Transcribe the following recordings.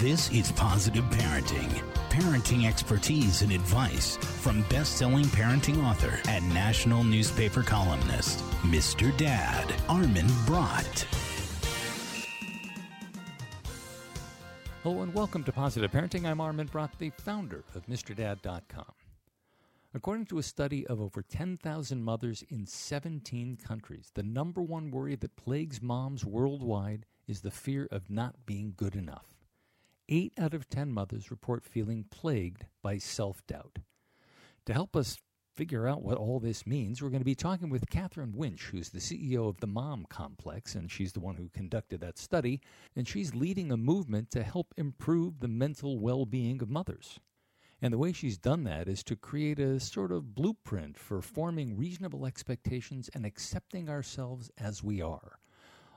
This is Positive Parenting. Parenting expertise and advice from best-selling parenting author and national newspaper columnist, Mr. Dad, Armin Brott. Hello and welcome to Positive Parenting. I'm Armin Brott, the founder of MrDad.com. According to a study of over 10,000 mothers in 17 countries, the number one worry that plagues moms worldwide is the fear of not being good enough. Eight out of 10 mothers report feeling plagued by self doubt. To help us figure out what all this means, we're going to be talking with Katherine Wintsch, who's the CEO of the Mom Complex, and she's the one who conducted that study, and she's leading a movement to help improve the mental well being of mothers. And the way she's done that is to create a sort of blueprint for forming reasonable expectations and accepting ourselves as we are.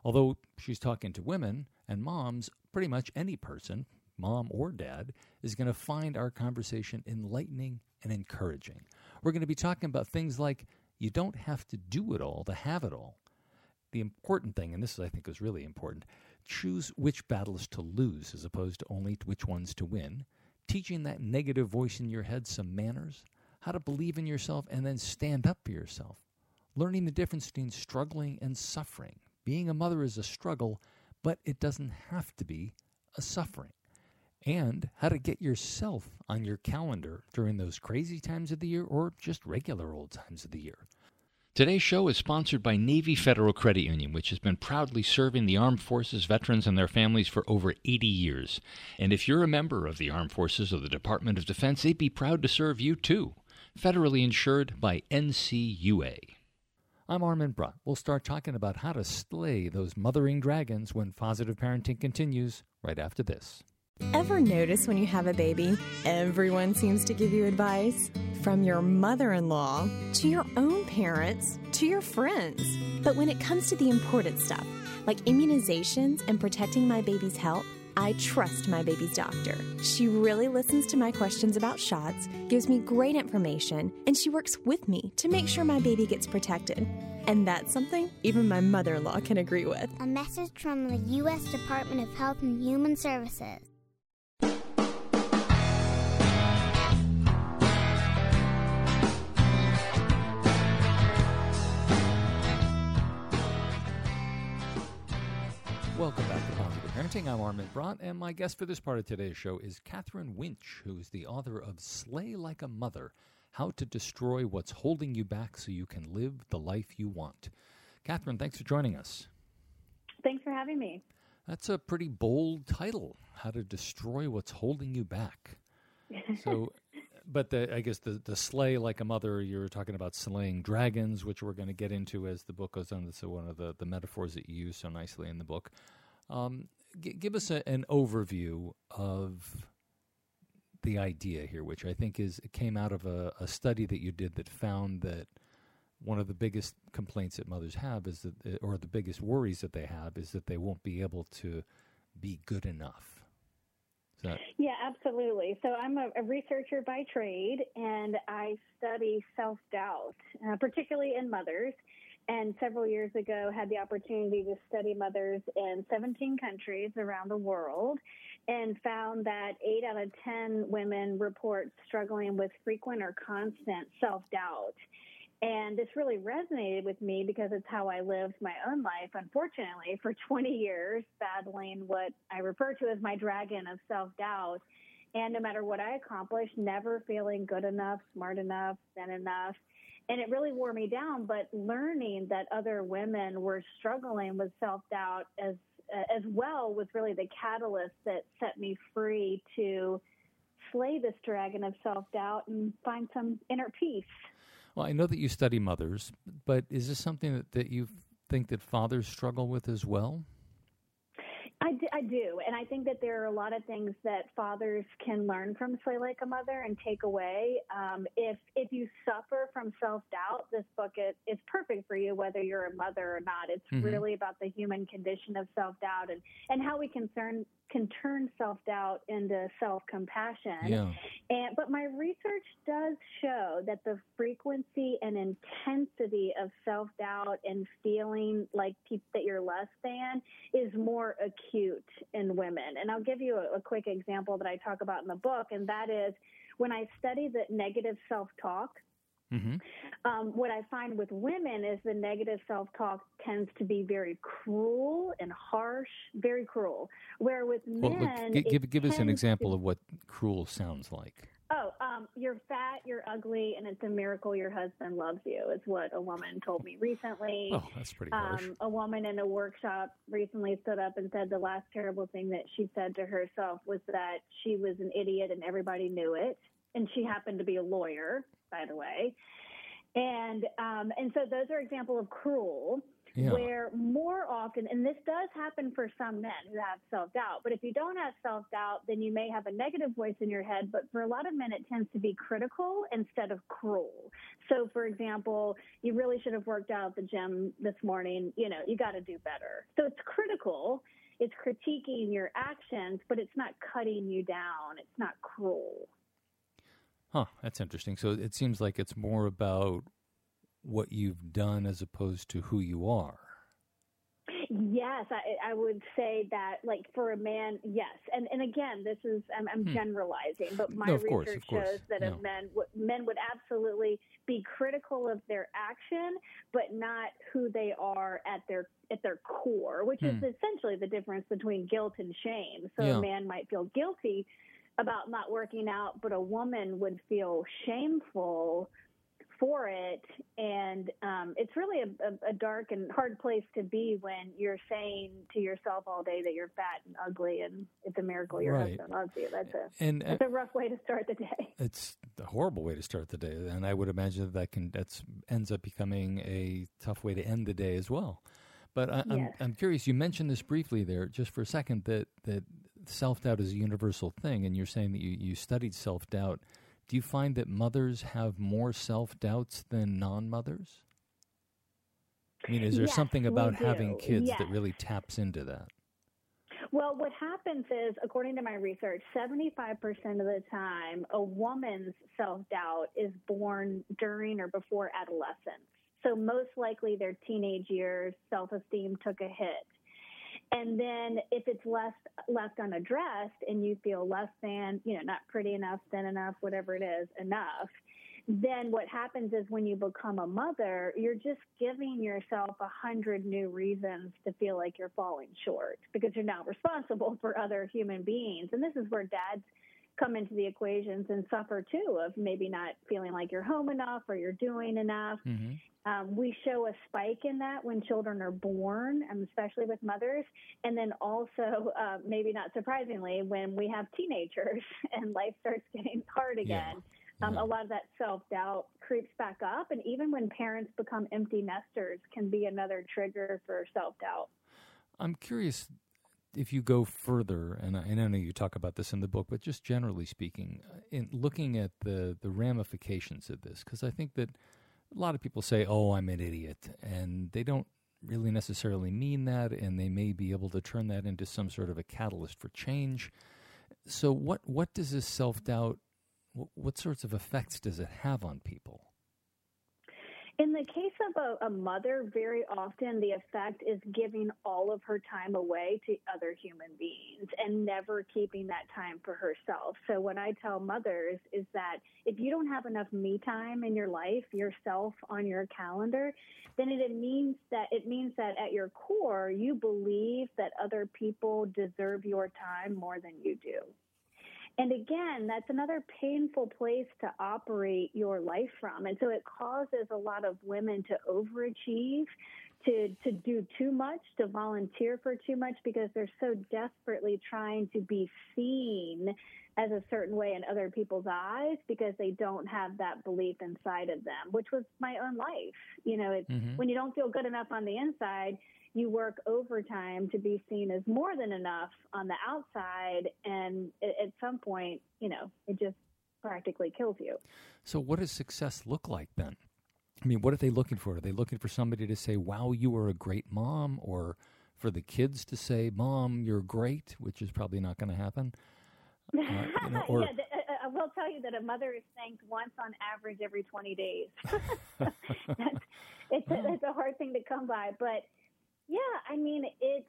Although she's talking to women and moms, pretty much any person, mom or dad, is going to find our conversation enlightening and encouraging. We're going to be talking about things like you don't have to do it all to have it all. The important thing, and this I think is really important, choose which battles to lose as opposed to only which ones to win teaching that negative voice in your head some manners, how to believe in yourself and then stand up for yourself, learning the difference between struggling and suffering. Being a mother is a struggle, but it doesn't have to be a suffering. And how to get yourself on your calendar during those crazy times of the year or just regular old times of the year. Today's show is sponsored by Navy Federal Credit Union, which has been proudly serving the armed forces, veterans, and their families for over 80 years. And if you're a member of the armed forces or the Department of Defense, they'd be proud to serve you too. Federally insured by NCUA. I'm Armin Brott. We'll start talking about how to slay those mothering dragons when positive parenting continues right after this. Ever notice when you have a baby, everyone seems to give you advice? From your mother in law to your own parents to your friends. But when it comes to the important stuff, like immunizations and protecting my baby's health, I trust my baby's doctor. She really listens to my questions about shots, gives me great information, and she works with me to make sure my baby gets protected. And that's something even my mother in law can agree with. A message from the U.S. Department of Health and Human Services. Welcome back to Positive Parenting. I'm Armin Brott, and my guest for this part of today's show is Katherine Wintsch, who is the author of Slay Like a Mother How to Destroy What's Holding You Back So You Can Live the Life You Want. Katherine, thanks for joining us. Thanks for having me. That's a pretty bold title How to Destroy What's Holding You Back. So, but the, I guess the, the slay like a mother, you were talking about slaying dragons, which we're going to get into as the book goes on. That's one of the, the metaphors that you use so nicely in the book. Um, g- give us a, an overview of the idea here, which I think is came out of a, a study that you did that found that one of the biggest complaints that mothers have is that, or the biggest worries that they have, is that they won't be able to be good enough. That... Yeah, absolutely. So I'm a, a, researcher by trade, and I study self doubt, uh, particularly in mothers. And several years ago, had the opportunity to study mothers in 17 countries around the world, and found that eight out of 10 women report struggling with frequent or constant self doubt. And this really resonated with me because it's how I lived my own life, unfortunately, for 20 years, battling what I refer to as my dragon of self doubt. And no matter what I accomplished, never feeling good enough, smart enough, thin enough. And it really wore me down. But learning that other women were struggling with self doubt as, as well was really the catalyst that set me free to slay this dragon of self doubt and find some inner peace. Well, I know that you study mothers, but is this something that, that you think that fathers struggle with as well? I do, I do, and I think that there are a lot of things that fathers can learn from Slay Like a Mother and take away. Um, if if you suffer from self doubt, this book is, is perfect for you, whether you're a mother or not. It's mm-hmm. really about the human condition of self doubt and and how we can turn can turn self doubt into self compassion. Yeah. And but my research does show that the frequency and intensity of self doubt and feeling like pe- that you're less than is more acute in women. And I'll give you a, a quick example that I talk about in the book, and that is when I study the negative self talk. Mm-hmm. Um, what I find with women is the negative self talk tends to be very cruel and harsh, very cruel. Where with well, men, look, give give us an example to, of what cruel sounds like. Oh, um, you're fat, you're ugly, and it's a miracle your husband loves you, is what a woman told me recently. Oh, that's pretty harsh. Um, a woman in a workshop recently stood up and said the last terrible thing that she said to herself was that she was an idiot and everybody knew it. And she happened to be a lawyer, by the way. And um, and so those are examples of cruel yeah. where more often, and this does happen for some men who have self doubt, but if you don't have self doubt, then you may have a negative voice in your head. But for a lot of men, it tends to be critical instead of cruel. So, for example, you really should have worked out at the gym this morning. You know, you got to do better. So it's critical. It's critiquing your actions, but it's not cutting you down. It's not cruel. Huh, that's interesting. So it seems like it's more about what you've done as opposed to who you are. Yes, I, I would say that, like for a man, yes, and and again, this is I'm, I'm hmm. generalizing, but my no, research course, shows that no. men men would absolutely be critical of their action, but not who they are at their at their core, which hmm. is essentially the difference between guilt and shame. So yeah. a man might feel guilty about not working out, but a woman would feel shameful for it. And um, it's really a, a, a, dark and hard place to be when you're saying to yourself all day that you're fat and ugly and it's a miracle your right. husband loves you. That's a, and, uh, that's a rough way to start the day. It's a horrible way to start the day. And I would imagine that, that can, that's ends up becoming a tough way to end the day as well. But I, am yes. I'm, I'm curious. You mentioned this briefly there, just for a second, that that self doubt is a universal thing, and you're saying that you, you studied self doubt. Do you find that mothers have more self doubts than non mothers? I mean, is there yes, something about having kids yes. that really taps into that? Well, what happens is, according to my research, 75% of the time, a woman's self doubt is born during or before adolescence. So, most likely, their teenage years, self esteem took a hit. And then if it's left left unaddressed and you feel less than, you know, not pretty enough, thin enough, whatever it is, enough, then what happens is when you become a mother, you're just giving yourself a hundred new reasons to feel like you're falling short because you're now responsible for other human beings. And this is where dads come into the equations and suffer too of maybe not feeling like you're home enough or you're doing enough. Mm-hmm. Um, we show a spike in that when children are born, um, especially with mothers. And then also, uh, maybe not surprisingly, when we have teenagers and life starts getting hard again. Yeah. Um, a lot of that self doubt creeps back up, and even when parents become empty nesters, can be another trigger for self doubt. I'm curious if you go further, and I, and I know you talk about this in the book, but just generally speaking, uh, in looking at the the ramifications of this, because I think that a lot of people say, "Oh, I'm an idiot," and they don't really necessarily mean that, and they may be able to turn that into some sort of a catalyst for change. So, what what does this self doubt? What, what sorts of effects does it have on people? In the case of a, a, mother, very often the effect is giving all of her time away to other human beings and never keeping that time for herself. So what I tell mothers is that if you don't have enough me time in your life, yourself on your calendar, then it means that it means that at your core you believe that other people deserve your time more than you do. And again, that's another painful place to operate your life from. And so it causes a lot of women to overachieve, to, to do too much, to volunteer for too much because they're so desperately trying to be seen as a certain way in other people's eyes because they don't have that belief inside of them, which was my own life. You know, it's mm-hmm. when you don't feel good enough on the inside, you work overtime to be seen as more than enough on the outside. And at some point, you know, it just practically kills you. So, what does success look like then? I mean, what are they looking for? Are they looking for somebody to say, wow, you are a great mom? Or for the kids to say, mom, you're great, which is probably not going to happen? Uh, you know, or, yeah, uh, uh, I will tell you that a mother is thanked once on average every 20 days. that's, it's, a, it's a hard thing to come by. But yeah, I mean, it's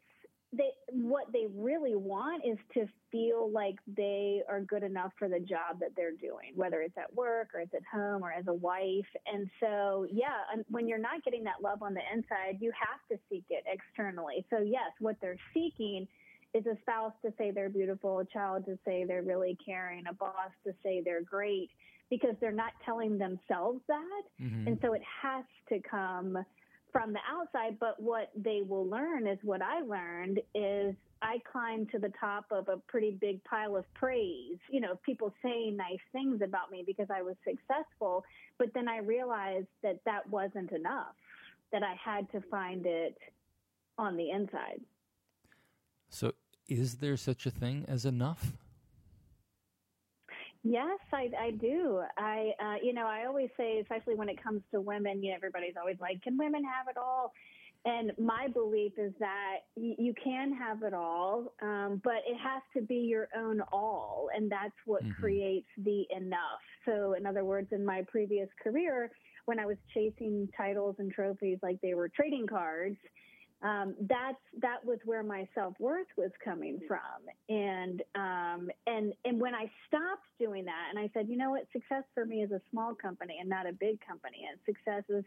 they what they really want is to feel like they are good enough for the job that they're doing, whether it's at work or it's at home or as a wife. And so, yeah, when you're not getting that love on the inside, you have to seek it externally. So, yes, what they're seeking is a spouse to say they're beautiful, a child to say they're really caring, a boss to say they're great, because they're not telling themselves that. Mm-hmm. And so it has to come from the outside, but what they will learn is what I learned is I climbed to the top of a pretty big pile of praise, you know, people saying nice things about me because I was successful. But then I realized that that wasn't enough, that I had to find it on the inside. So, is there such a thing as enough? Yes, I, I do. I, uh, you know, I always say, especially when it comes to women, you know, everybody's always like, can women have it all? And my belief is that y- you can have it all, um, but it has to be your own all. And that's what mm-hmm. creates the enough. So, in other words, in my previous career, when I was chasing titles and trophies like they were trading cards, um, that's that was where my self worth was coming from, and um, and and when I stopped doing that, and I said, you know what, success for me is a small company and not a big company, and success is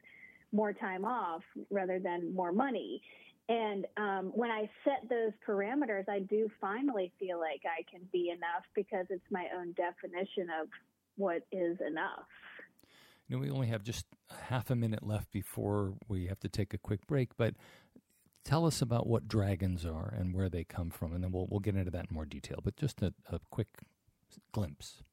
more time off rather than more money. And um, when I set those parameters, I do finally feel like I can be enough because it's my own definition of what is enough. You know, we only have just half a minute left before we have to take a quick break, but tell us about what dragons are and where they come from, and then we'll we'll get into that in more detail. But just a, a quick glimpse.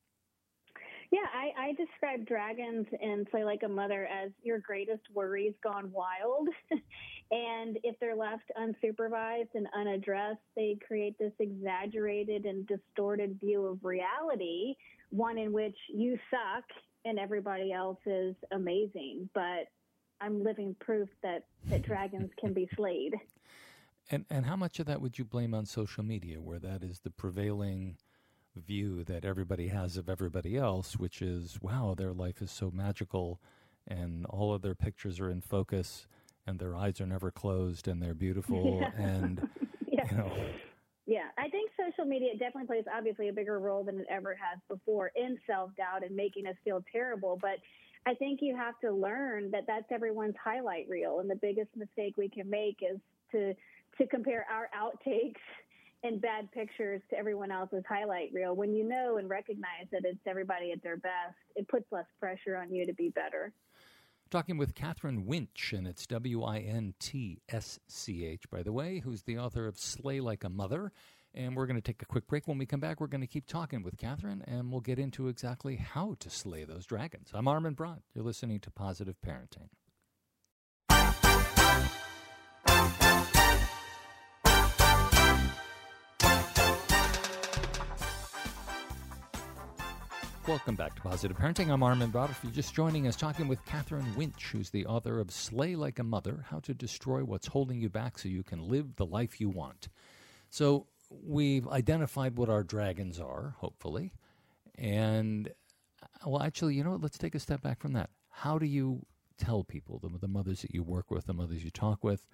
Yeah, I, I describe dragons and Slay Like a Mother as your greatest worries gone wild. and if they're left unsupervised and unaddressed, they create this exaggerated and distorted view of reality, one in which you suck and everybody else is amazing. But I'm living proof that, that dragons can be slayed. And and how much of that would you blame on social media, where that is the prevailing view that everybody has of everybody else, which is wow, their life is so magical, and all of their pictures are in focus, and their eyes are never closed, and they're beautiful, yeah. and yeah. you know. Yeah, I think social media definitely plays obviously a bigger role than it ever has before in self doubt and making us feel terrible. But I think you have to learn that that's everyone's highlight reel, and the biggest mistake we can make is to to compare our outtakes and bad pictures to everyone else's highlight reel. When you know and recognize that it's everybody at their best, it puts less pressure on you to be better. Talking with Katherine Wintsch, and it's W I N T S C H, by the way, who's the author of Slay Like a Mother and we're going to take a quick break. When we come back, we're going to keep talking with Katherine, and we'll get into exactly how to slay those dragons. I'm Armin Brott. You're listening to Positive Parenting. Welcome back to Positive Parenting. I'm Armin Brott. If you're just joining us, talking with Katherine Wintsch, who's the author of Slay Like a Mother How to Destroy What's Holding You Back So You Can Live the Life You Want. So, we've identified what our dragons are, hopefully. And, well, actually, you know what? Let's take a step back from that. How do you tell people, the, the mothers that you work with, the mothers you talk with,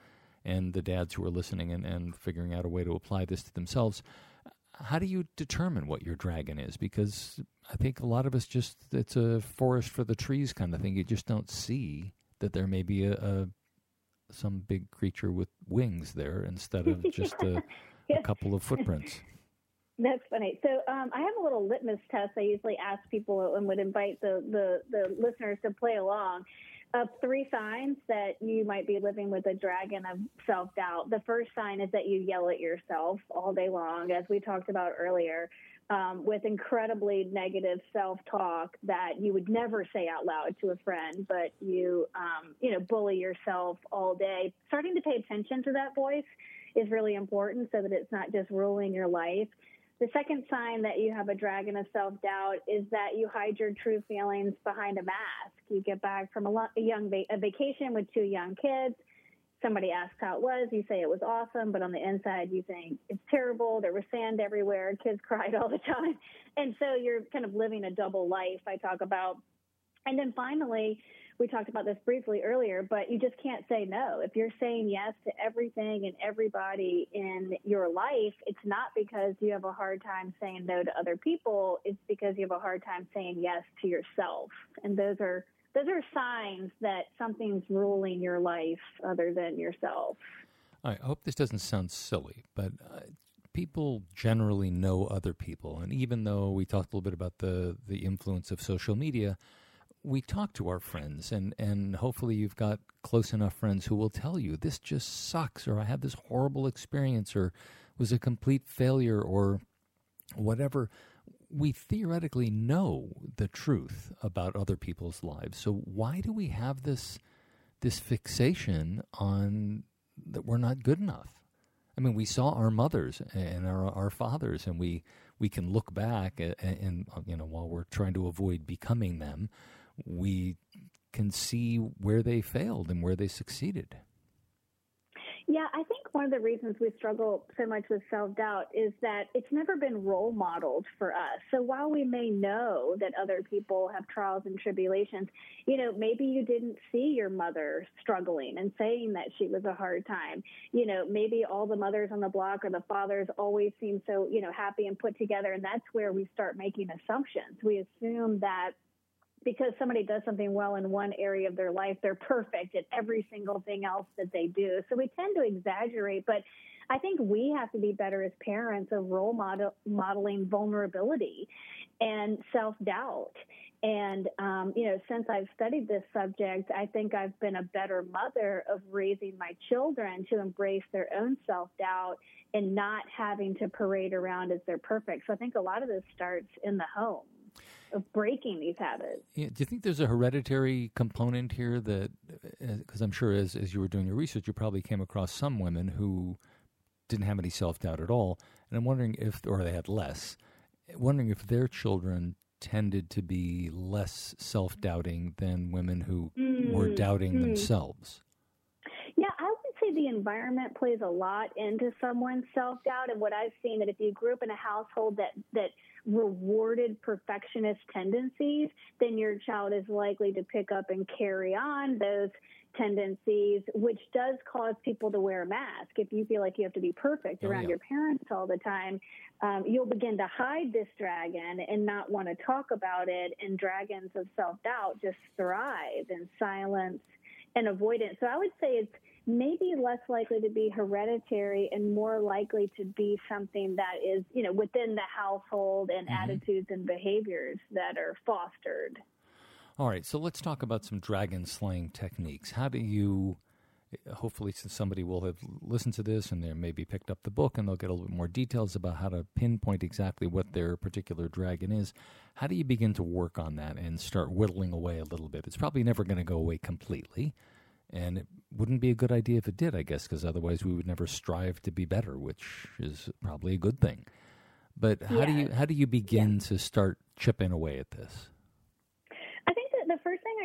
and the dads who are listening and, and figuring out a way to apply this to themselves? How do you determine what your dragon is? Because I think a lot of us just, it's a forest for the trees kind of thing. You just don't see that there may be a, a some big creature with wings there instead of just a a couple of footprints. That's funny. So um, I have a little litmus test I usually ask people and would invite the, the, the listeners to play along of three signs that you might be living with a dragon of self doubt. The first sign is that you yell at yourself all day long, as we talked about earlier, um, with incredibly negative self talk that you would never say out loud to a friend, but you, um, you know, bully yourself all day. Starting to pay attention to that voice is really important so that it's not just ruling your life. The second sign that you have a dragon of self doubt is that you hide your true feelings behind a mask. You get back from a, lo- a young va- a vacation with two young kids. Somebody asks how it was. You say it was awesome, but on the inside you think it's terrible. There was sand everywhere. Kids cried all the time, and so you're kind of living a double life. I talk about, and then finally, we talked about this briefly earlier, but you just can't say no. If you're saying yes to everything and everybody in your life, it's not because you have a hard time saying no to other people. It's because you have a hard time saying yes to yourself. And those are those are signs that something's ruling your life other than yourself. I hope this doesn't sound silly, but uh, people generally know other people, and even though we talked a little bit about the the influence of social media, we talk to our friends, and and hopefully you've got close enough friends who will tell you this just sucks, or I had this horrible experience, or was a complete failure, or whatever we theoretically know the truth about other people's lives. So why do we have this this fixation on that we're not good enough? I mean, we saw our mothers and our our fathers, and we we can look back and, and you know while we're trying to avoid becoming them, we can see where they failed and where they succeeded. Yeah, I think one of the reasons we struggle so much with self doubt is that it's never been role modeled for us. So while we may know that other people have trials and tribulations, you know, maybe you didn't see your mother struggling and saying that she was a hard time. You know, maybe all the mothers on the block or the fathers always seem so, you know, happy and put together. And that's where we start making assumptions. We assume that because somebody does something well in one area of their life, they're perfect at every single thing else that they do. So we tend to exaggerate, but I think we have to be better as parents of role model, modeling vulnerability and self doubt. And, um, you know, since I've studied this subject, I think I've been a better mother of raising my children to embrace their own self doubt and not having to parade around as they're perfect. So I think a lot of this starts in the home of breaking these habits. Yeah, do you think there's a hereditary component here that, because uh, I'm sure as, as you were doing your research, you probably came across some women who didn't have any self doubt at all. And I'm wondering if, or they had less, wondering if their children tended to be less self doubting than women who mm, were doubting mm. themselves. Yeah, I would say the environment plays a lot into someone's self doubt. And what I've seen that if you grew up in a household that, that rewarded perfectionist tendencies, then your child is likely to pick up and carry on those tendencies, which does cause people to wear a mask. If you feel like you have to be perfect oh, around yeah. your parents all the time, um, you'll begin to hide this dragon and not want to talk about it. And dragons of self doubt just thrive in silence and avoidance. So I would say it's maybe less likely to be hereditary and more likely to be something that is, you know, within the household and mm-hmm. attitudes and behaviors that are fostered. All right, so let's talk about some dragon slaying techniques. How do you hopefully somebody will have listened to this and they maybe picked up the book and they'll get a little bit more details about how to pinpoint exactly what their particular dragon is. How do you begin to work on that and start whittling away a little bit? It's probably never going to go away completely, and it wouldn't be a good idea if it did, I guess, because otherwise we would never strive to be better, which is probably a good thing. But how yeah. do you how do you begin yeah. to start chipping away at this?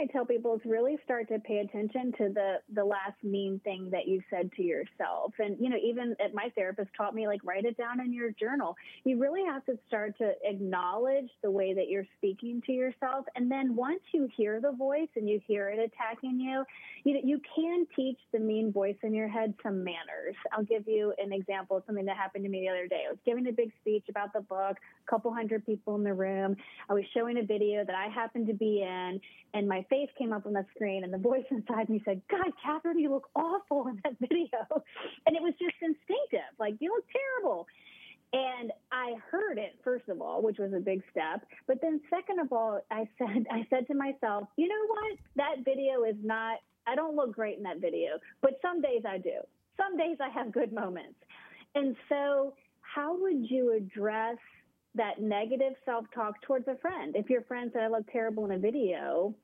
I tell people is really start to pay attention to the the last mean thing that you said to yourself. And you know, even at my therapist taught me like write it down in your journal. You really have to start to acknowledge the way that you're speaking to yourself. And then once you hear the voice and you hear it attacking you, you know, you can teach the mean voice in your head some manners. I'll give you an example of something that happened to me the other day. I was giving a big speech about the book, couple hundred people in the room. I was showing a video that I happened to be in, and my face came up on the screen, and the voice inside me said, God, Katherine, you look awful in that video. And it was just instinctive, like, you look terrible. And I heard it first of all, which was a big step. But then second of all, I said I said to myself, you know what? That video is not I don't look great in that video, but some days I do. Some days I have good moments. And so how would you address that negative self-talk towards a friend? If your friend said I look terrible in a video,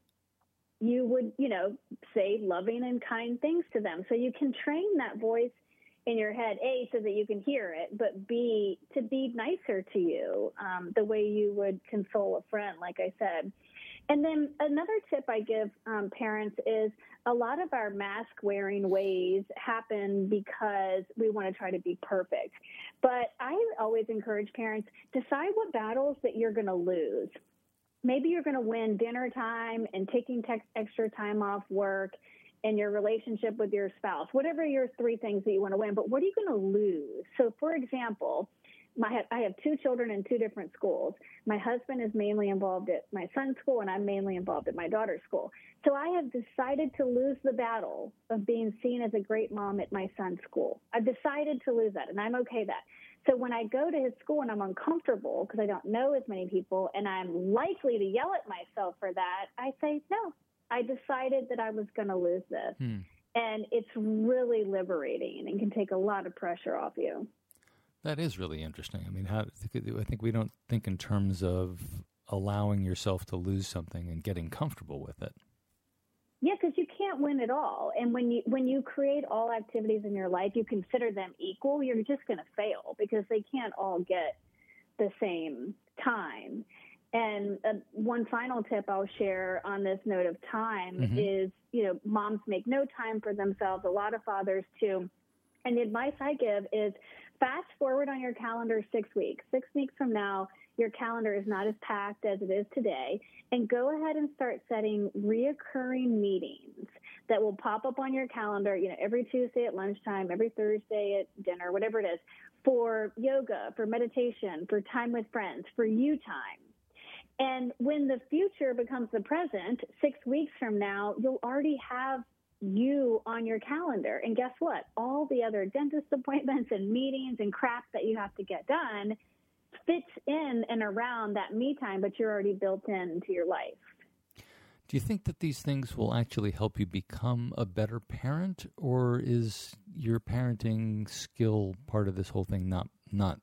you would, you know, say loving and kind things to them. So you can train that voice in your head, A, so that you can hear it, but B, to be nicer to you, um, the way you would console a friend, like I said. And then another tip I give um, parents is a lot of our mask wearing ways happen because we want to try to be perfect. But I always encourage parents decide what battles that you're going to lose maybe you're going to win dinner time and taking extra time off work and your relationship with your spouse, whatever your three things that you want to win, but what are you going to lose? So, for example, my, I have two children in two different schools. My husband is mainly involved at my son's school, and I'm mainly involved at my daughter's school. So I have decided to lose the battle of being seen as a great mom at my son's school. I've decided to lose that, and I'm okay with that. So when I go to his school and I'm uncomfortable because I don't know as many people, and I'm likely to yell at myself for that, I say, no, I decided that I was going to lose this. Hmm. And it's really liberating and can take a lot of pressure off you. That is really interesting. I mean, how I think we don't think in terms of allowing yourself to lose something and getting comfortable with it. Yeah, because you can't win it all, and when you when you create all activities in your life, you consider them equal. You're just going to fail because they can't all get the same time. And uh, one final tip I'll share on this note of time mm-hmm. is, you know, moms make no time for themselves. A lot of fathers too. And the advice I give is fast forward on your calendar six weeks. Six weeks from now, your calendar is not as packed as it is today, and go ahead and start setting reoccurring meetings that will pop up on your calendar, you know, every Tuesday at lunchtime, every Thursday at dinner, whatever it is, for yoga, for meditation, for time with friends, for you time. And when the future becomes the present, six weeks from now, you'll already have you on your calendar. And guess what? All the other dentist appointments and meetings and crap that you have to get done fits in and around that me time, but you're already built into your life. Do you think that these things will actually help you become a better parent, or is your parenting skill part of this whole thing not not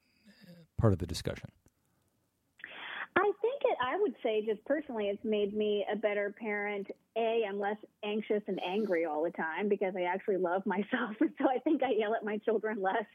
part of the discussion? I would say, just personally, it's made me a better parent. A, I'm less anxious and angry all the time because I actually love myself, and so I think I yell at my children less,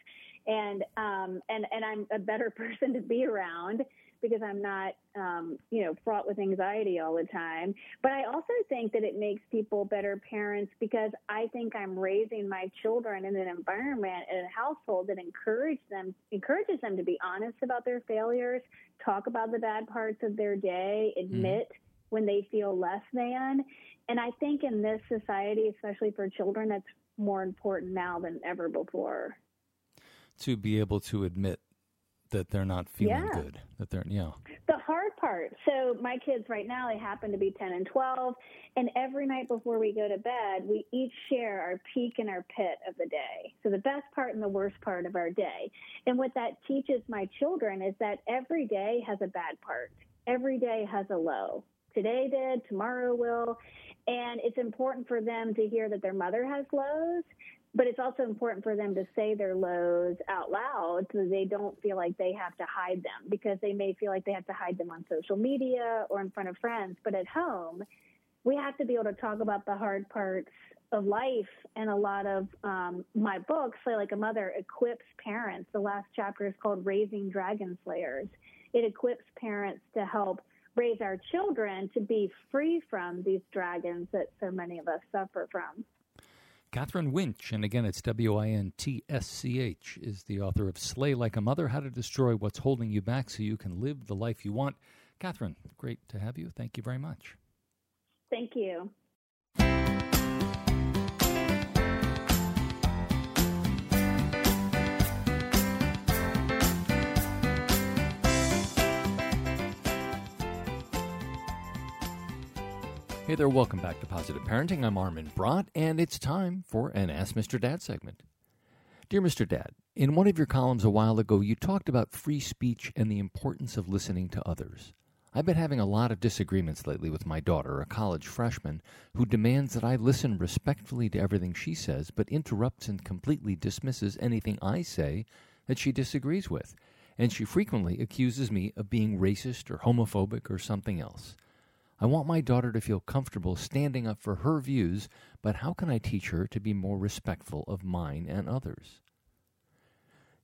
and um, and and I'm a better person to be around because I'm not, um, you know, fraught with anxiety all the time. But I also think that it makes people better parents because I think I'm raising my children in an environment in a household that encourages them encourages them to be honest about their failures, talk about the bad parts of their day, mm-hmm. admit mm. when they feel less than. And I think in this society, especially for children, that's more important now than ever before. To be able to admit that they're not feeling yeah. good. That they're yeah. The hard part. So my kids right now they happen to be 10 and 12 and every night before we go to bed, we each share our peak and our pit of the day. So the best part and the worst part of our day. And what that teaches my children is that every day has a bad part. Every day has a low. Today did, tomorrow will. And it's important for them to hear that their mother has lows but it's also important for them to say their lows out loud so they don't feel like they have to hide them because they may feel like they have to hide them on social media or in front of friends. But at home, we have to be able to talk about the hard parts of life. And a lot of um, my books, Slay Like a Mother, equips parents. The last chapter is called Raising Dragon Slayers. It equips parents to help raise our children to be free from these dragons that so many of us suffer from. Katherine Wintsch, and again it's W I N T S C H, is the author of Slay Like a Mother How to Destroy What's Holding You Back So You Can Live the Life You Want. Katherine, great to have you. Thank you very much. Thank you. Hey there, welcome back to Positive Parenting. I'm Armin Brott, and it's time for an Ask Mr. Dad segment. Dear Mr. Dad, in one of your columns a while ago, you talked about free speech and the importance of listening to others. I've been having a lot of disagreements lately with my daughter, a college freshman, who demands that I listen respectfully to everything she says, but interrupts and completely dismisses anything I say that she disagrees with. And she frequently accuses me of being racist or homophobic or something else. I want my daughter to feel comfortable standing up for her views, but how can I teach her to be more respectful of mine and others?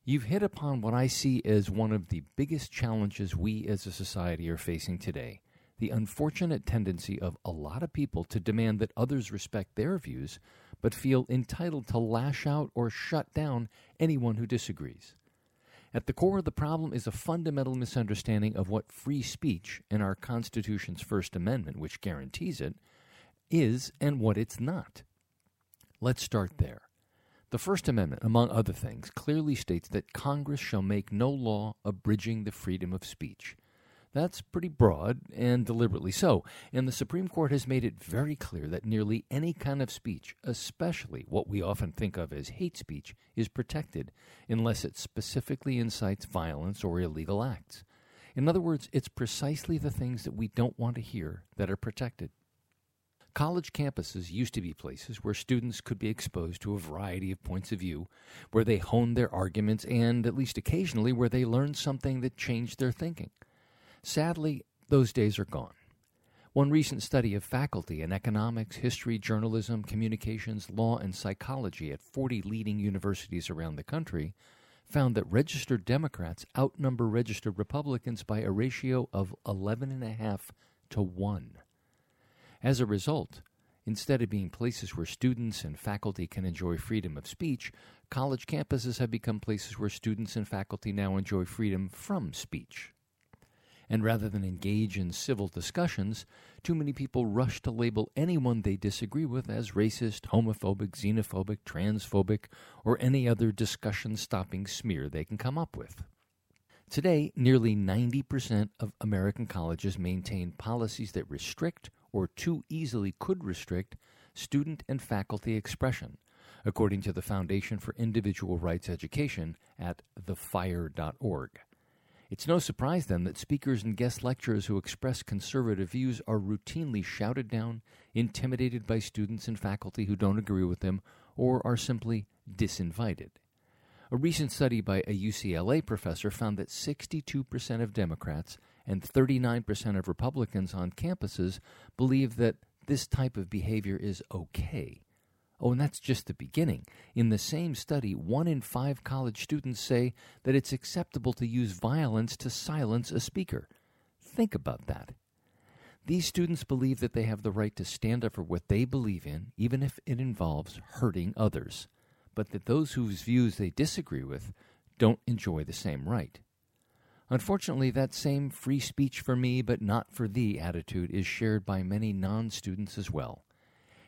You've hit upon what I see as one of the biggest challenges we as a society are facing today the unfortunate tendency of a lot of people to demand that others respect their views, but feel entitled to lash out or shut down anyone who disagrees. At the core of the problem is a fundamental misunderstanding of what free speech in our Constitution's First Amendment, which guarantees it, is and what it's not. Let's start there. The First Amendment, among other things, clearly states that Congress shall make no law abridging the freedom of speech. That's pretty broad, and deliberately so, and the Supreme Court has made it very clear that nearly any kind of speech, especially what we often think of as hate speech, is protected unless it specifically incites violence or illegal acts. In other words, it's precisely the things that we don't want to hear that are protected. College campuses used to be places where students could be exposed to a variety of points of view, where they honed their arguments, and, at least occasionally, where they learned something that changed their thinking. Sadly, those days are gone. One recent study of faculty in economics, history, journalism, communications, law, and psychology at 40 leading universities around the country found that registered Democrats outnumber registered Republicans by a ratio of 11.5 to 1. As a result, instead of being places where students and faculty can enjoy freedom of speech, college campuses have become places where students and faculty now enjoy freedom from speech. And rather than engage in civil discussions, too many people rush to label anyone they disagree with as racist, homophobic, xenophobic, transphobic, or any other discussion stopping smear they can come up with. Today, nearly 90% of American colleges maintain policies that restrict or too easily could restrict student and faculty expression, according to the Foundation for Individual Rights Education at thefire.org. It's no surprise then that speakers and guest lecturers who express conservative views are routinely shouted down, intimidated by students and faculty who don't agree with them, or are simply disinvited. A recent study by a UCLA professor found that 62% of Democrats and 39% of Republicans on campuses believe that this type of behavior is okay. Oh, and that's just the beginning. In the same study, one in five college students say that it's acceptable to use violence to silence a speaker. Think about that. These students believe that they have the right to stand up for what they believe in, even if it involves hurting others, but that those whose views they disagree with don't enjoy the same right. Unfortunately, that same free speech for me but not for thee attitude is shared by many non students as well.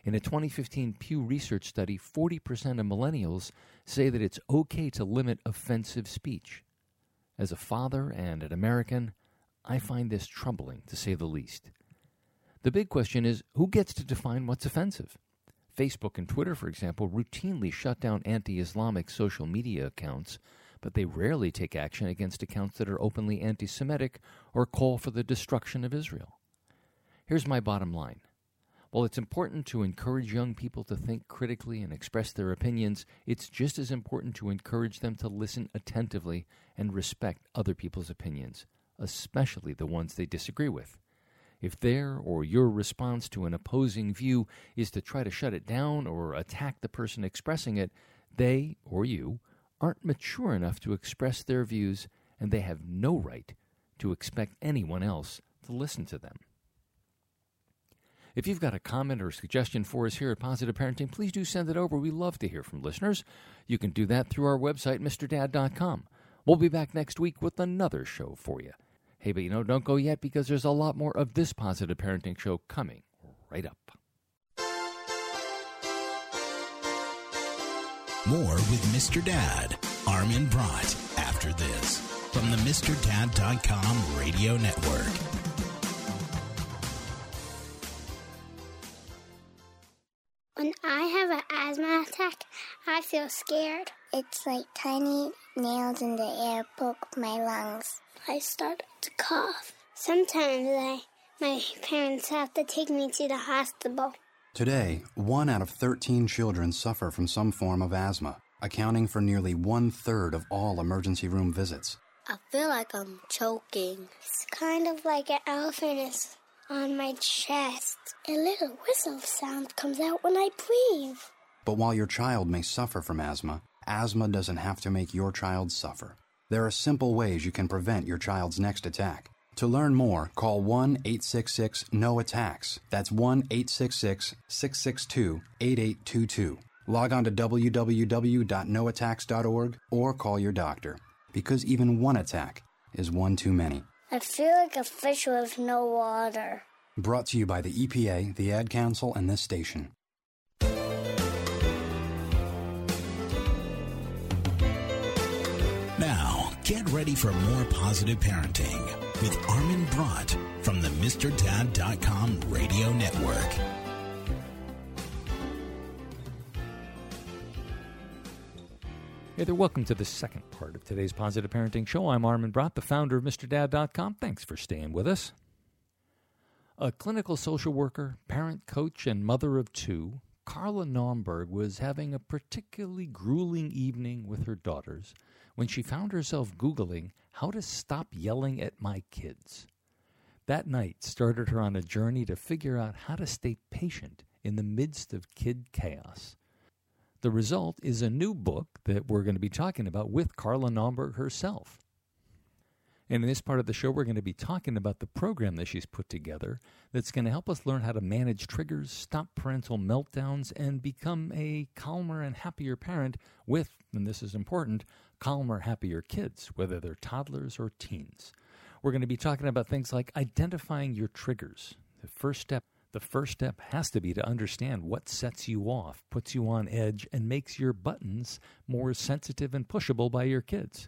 In a 2015 Pew Research study, 40% of millennials say that it's okay to limit offensive speech. As a father and an American, I find this troubling, to say the least. The big question is who gets to define what's offensive? Facebook and Twitter, for example, routinely shut down anti Islamic social media accounts but they rarely take action against accounts that are openly anti Semitic or call for the destruction of Israel. Here's my bottom line. While it's important to encourage young people to think critically and express their opinions, it's just as important to encourage them to listen attentively and respect other people's opinions, especially the ones they disagree with. If their or your response to an opposing view is to try to shut it down or attack the person expressing it, they or you aren't mature enough to express their views, and they have no right to expect anyone else to listen to them. If you've got a comment or a suggestion for us here at Positive Parenting, please do send it over. We love to hear from listeners. You can do that through our website, MrDad.com. We'll be back next week with another show for you. Hey, but you know, don't go yet because there's a lot more of this Positive Parenting show coming right up. More with Mr. Dad, Armin Brott, after this from the MrDad.com radio network. I have an asthma attack, I feel scared. It's like tiny nails in the air poke my lungs. I start to cough. Sometimes I, my parents have to take me to the hospital. Today, one out of 13 children suffer from some form of asthma, accounting for nearly one third of all emergency room visits. I feel like I'm choking. It's kind of like an elephant is on my chest. A little whistle sound comes out when I breathe. But while your child may suffer from asthma, asthma doesn't have to make your child suffer. There are simple ways you can prevent your child's next attack. To learn more, call 1 866 NO ATTACKS. That's 1 866 662 8822. Log on to www.noattacks.org or call your doctor. because even one attack is one too many. I feel like a fish with no water. Brought to you by the EPA, the Ad Council, and this station. Now, get ready for more positive parenting with Armin Brott from the MrDad.com radio network. Hey there, welcome to the second part of today's Positive Parenting Show. I'm Armin Brott, the founder of MrDad.com. Thanks for staying with us. A clinical social worker, parent coach, and mother of two, Carla Naumburg was having a particularly grueling evening with her daughters when she found herself Googling how to stop yelling at my kids. That night started her on a journey to figure out how to stay patient in the midst of kid chaos. The result is a new book that we're going to be talking about with Carla Naumburg herself. And in this part of the show, we're going to be talking about the program that she's put together that's going to help us learn how to manage triggers, stop parental meltdowns, and become a calmer and happier parent with, and this is important, calmer, happier kids, whether they're toddlers or teens. We're going to be talking about things like identifying your triggers. The first step the first step has to be to understand what sets you off, puts you on edge, and makes your buttons more sensitive and pushable by your kids.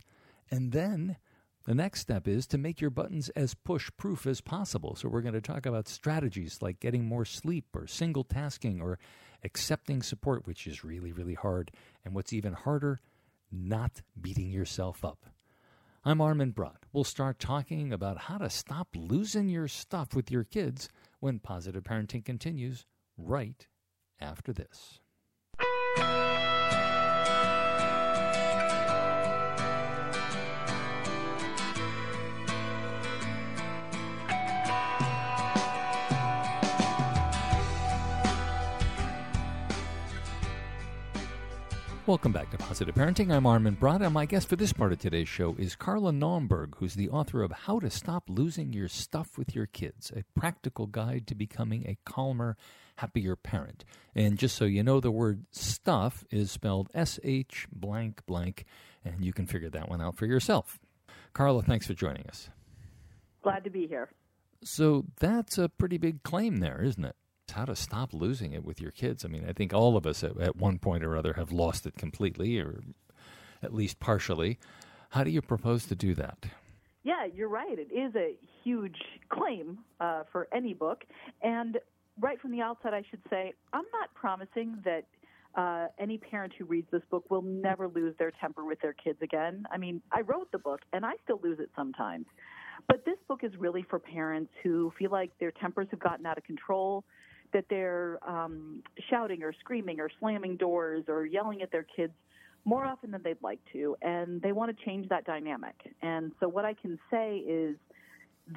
And then the next step is to make your buttons as push proof as possible. So, we're going to talk about strategies like getting more sleep or single tasking or accepting support, which is really, really hard. And what's even harder, not beating yourself up. I'm Armin Brott. We'll start talking about how to stop losing your stuff with your kids when positive parenting continues right after this. Welcome back to Positive Parenting. I'm Armin Brott, and my guest for this part of today's show is Carla Naumburg, who's the author of How to Stop Losing Your Stuff with Your Kids, a practical guide to becoming a calmer, happier parent. And just so you know, the word stuff is spelled S H blank blank, and you can figure that one out for yourself. Carla, thanks for joining us. Glad to be here. So that's a pretty big claim there, isn't it? How to stop losing it with your kids. I mean, I think all of us at, at one point or other have lost it completely or at least partially. How do you propose to do that? Yeah, you're right. It is a huge claim uh, for any book. And right from the outset, I should say, I'm not promising that uh, any parent who reads this book will never lose their temper with their kids again. I mean, I wrote the book and I still lose it sometimes. But this book is really for parents who feel like their tempers have gotten out of control that they're um, shouting or screaming or slamming doors or yelling at their kids more often than they'd like to, and they want to change that dynamic. And so, what I can say is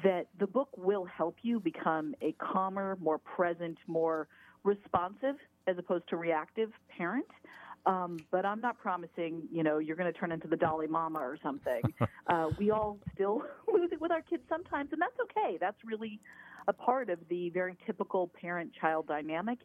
that the book will help you become a calmer, more present, more responsive as opposed to reactive parent. Um, but I'm not promising, you know, you're going to turn into the Dalai Lama or something. uh, we all still lose it with our kids sometimes, and that's okay. That's really a part of the very typical parent child dynamic.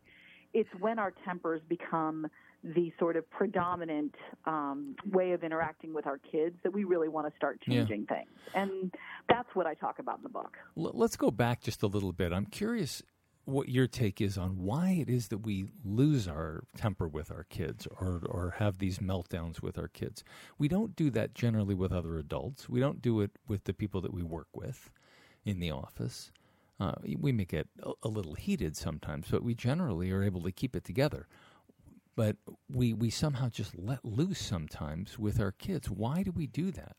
It's when our tempers become the sort of predominant um, way of interacting with our kids that we really want to start changing yeah. things. And that's what I talk about in the book. Let's go back just a little bit. I'm curious what your take is on why it is that we lose our temper with our kids or, or have these meltdowns with our kids. We don't do that generally with other adults. We don't do it with the people that we work with in the office. Uh, we may get a, little heated sometimes, but we generally are able to keep it together. But we, we somehow just let loose sometimes with our kids. Why do we do that?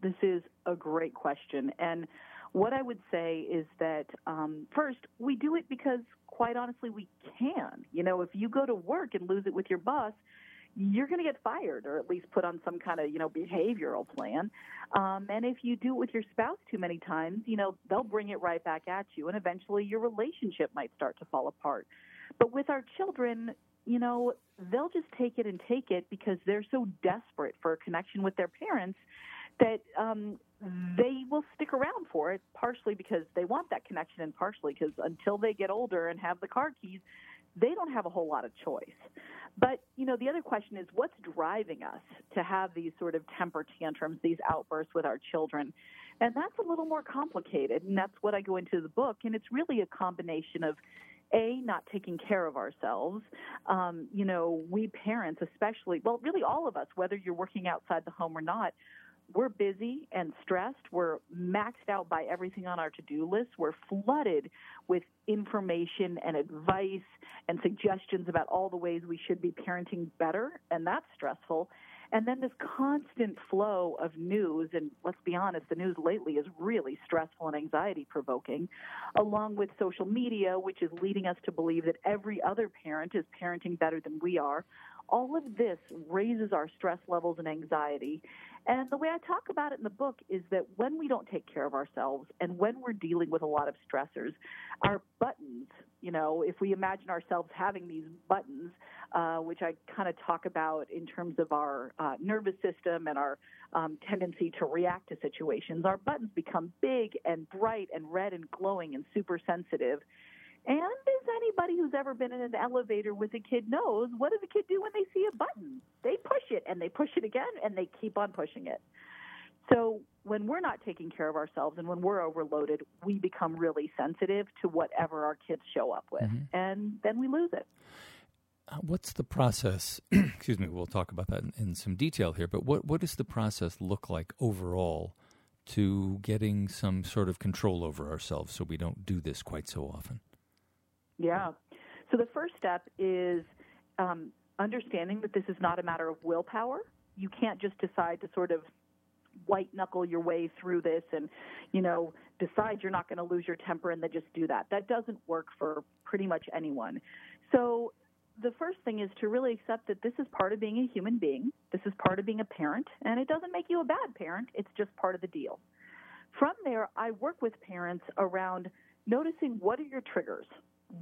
This is a great question. And what I would say is that um, first, we do it because, quite honestly, we can. You know, if you go to work and lose it with your boss, you're going to get fired or at least put on some kind of you know behavioral plan. Um, and if you do it with your spouse too many times you know they'll bring it right back at you and eventually your relationship might start to fall apart. But with our children you know they'll just take it and take it because they're so desperate for a connection with their parents that um, they will stick around for it partially because they want that connection and partially because until they get older and have the car keys they don't have a whole lot of choice. But, you know, the other question is what's driving us to have these sort of temper tantrums, these outbursts with our children? And that's a little more complicated, and that's what I go into the book. And it's really a combination of a not taking care of ourselves um, you know we parents especially well really all of us whether you're working outside the home or not we're busy and stressed. We're maxed out by everything on our to do list. We're flooded with information and advice and suggestions about all the ways we should be parenting better, and that's stressful. And then this constant flow of news, and let's be honest, the news lately is really stressful and anxiety provoking, along with social media, which is leading us to believe that every other parent is parenting better than we are. All of this raises our stress levels and anxiety. And the way I talk about it in the book is that when we don't take care of ourselves and when we're dealing with a lot of stressors, our buttons, you know, if we imagine ourselves having these buttons, uh, which I kind of talk about in terms of our uh, nervous system and our um, tendency to react to situations, our buttons become big and bright and red and glowing and super sensitive. And as anybody who's ever been in an elevator with a kid knows, what does a kid do when they see a button? They push it and they push it again and they keep on pushing it. So when we're not taking care of ourselves and when we're overloaded, we become really sensitive to whatever our kids show up with, mm-hmm. and then we lose it. Uh, what's the process? excuse me. We'll talk about that in, in, some detail here. But what what does the process look like overall to getting some sort of control over ourselves so we don't do this quite so often? Yeah. So the first step is um, understanding that this is not a matter of willpower. You can't just decide to sort of white knuckle your way through this and, you know, decide you're not going to lose your temper and then just do that. That doesn't work for pretty much anyone. So the first thing is to really accept that this is part of being a human being. This is part of being a parent, and it doesn't make you a bad parent. It's just part of the deal. From there, I work with parents around noticing what are your triggers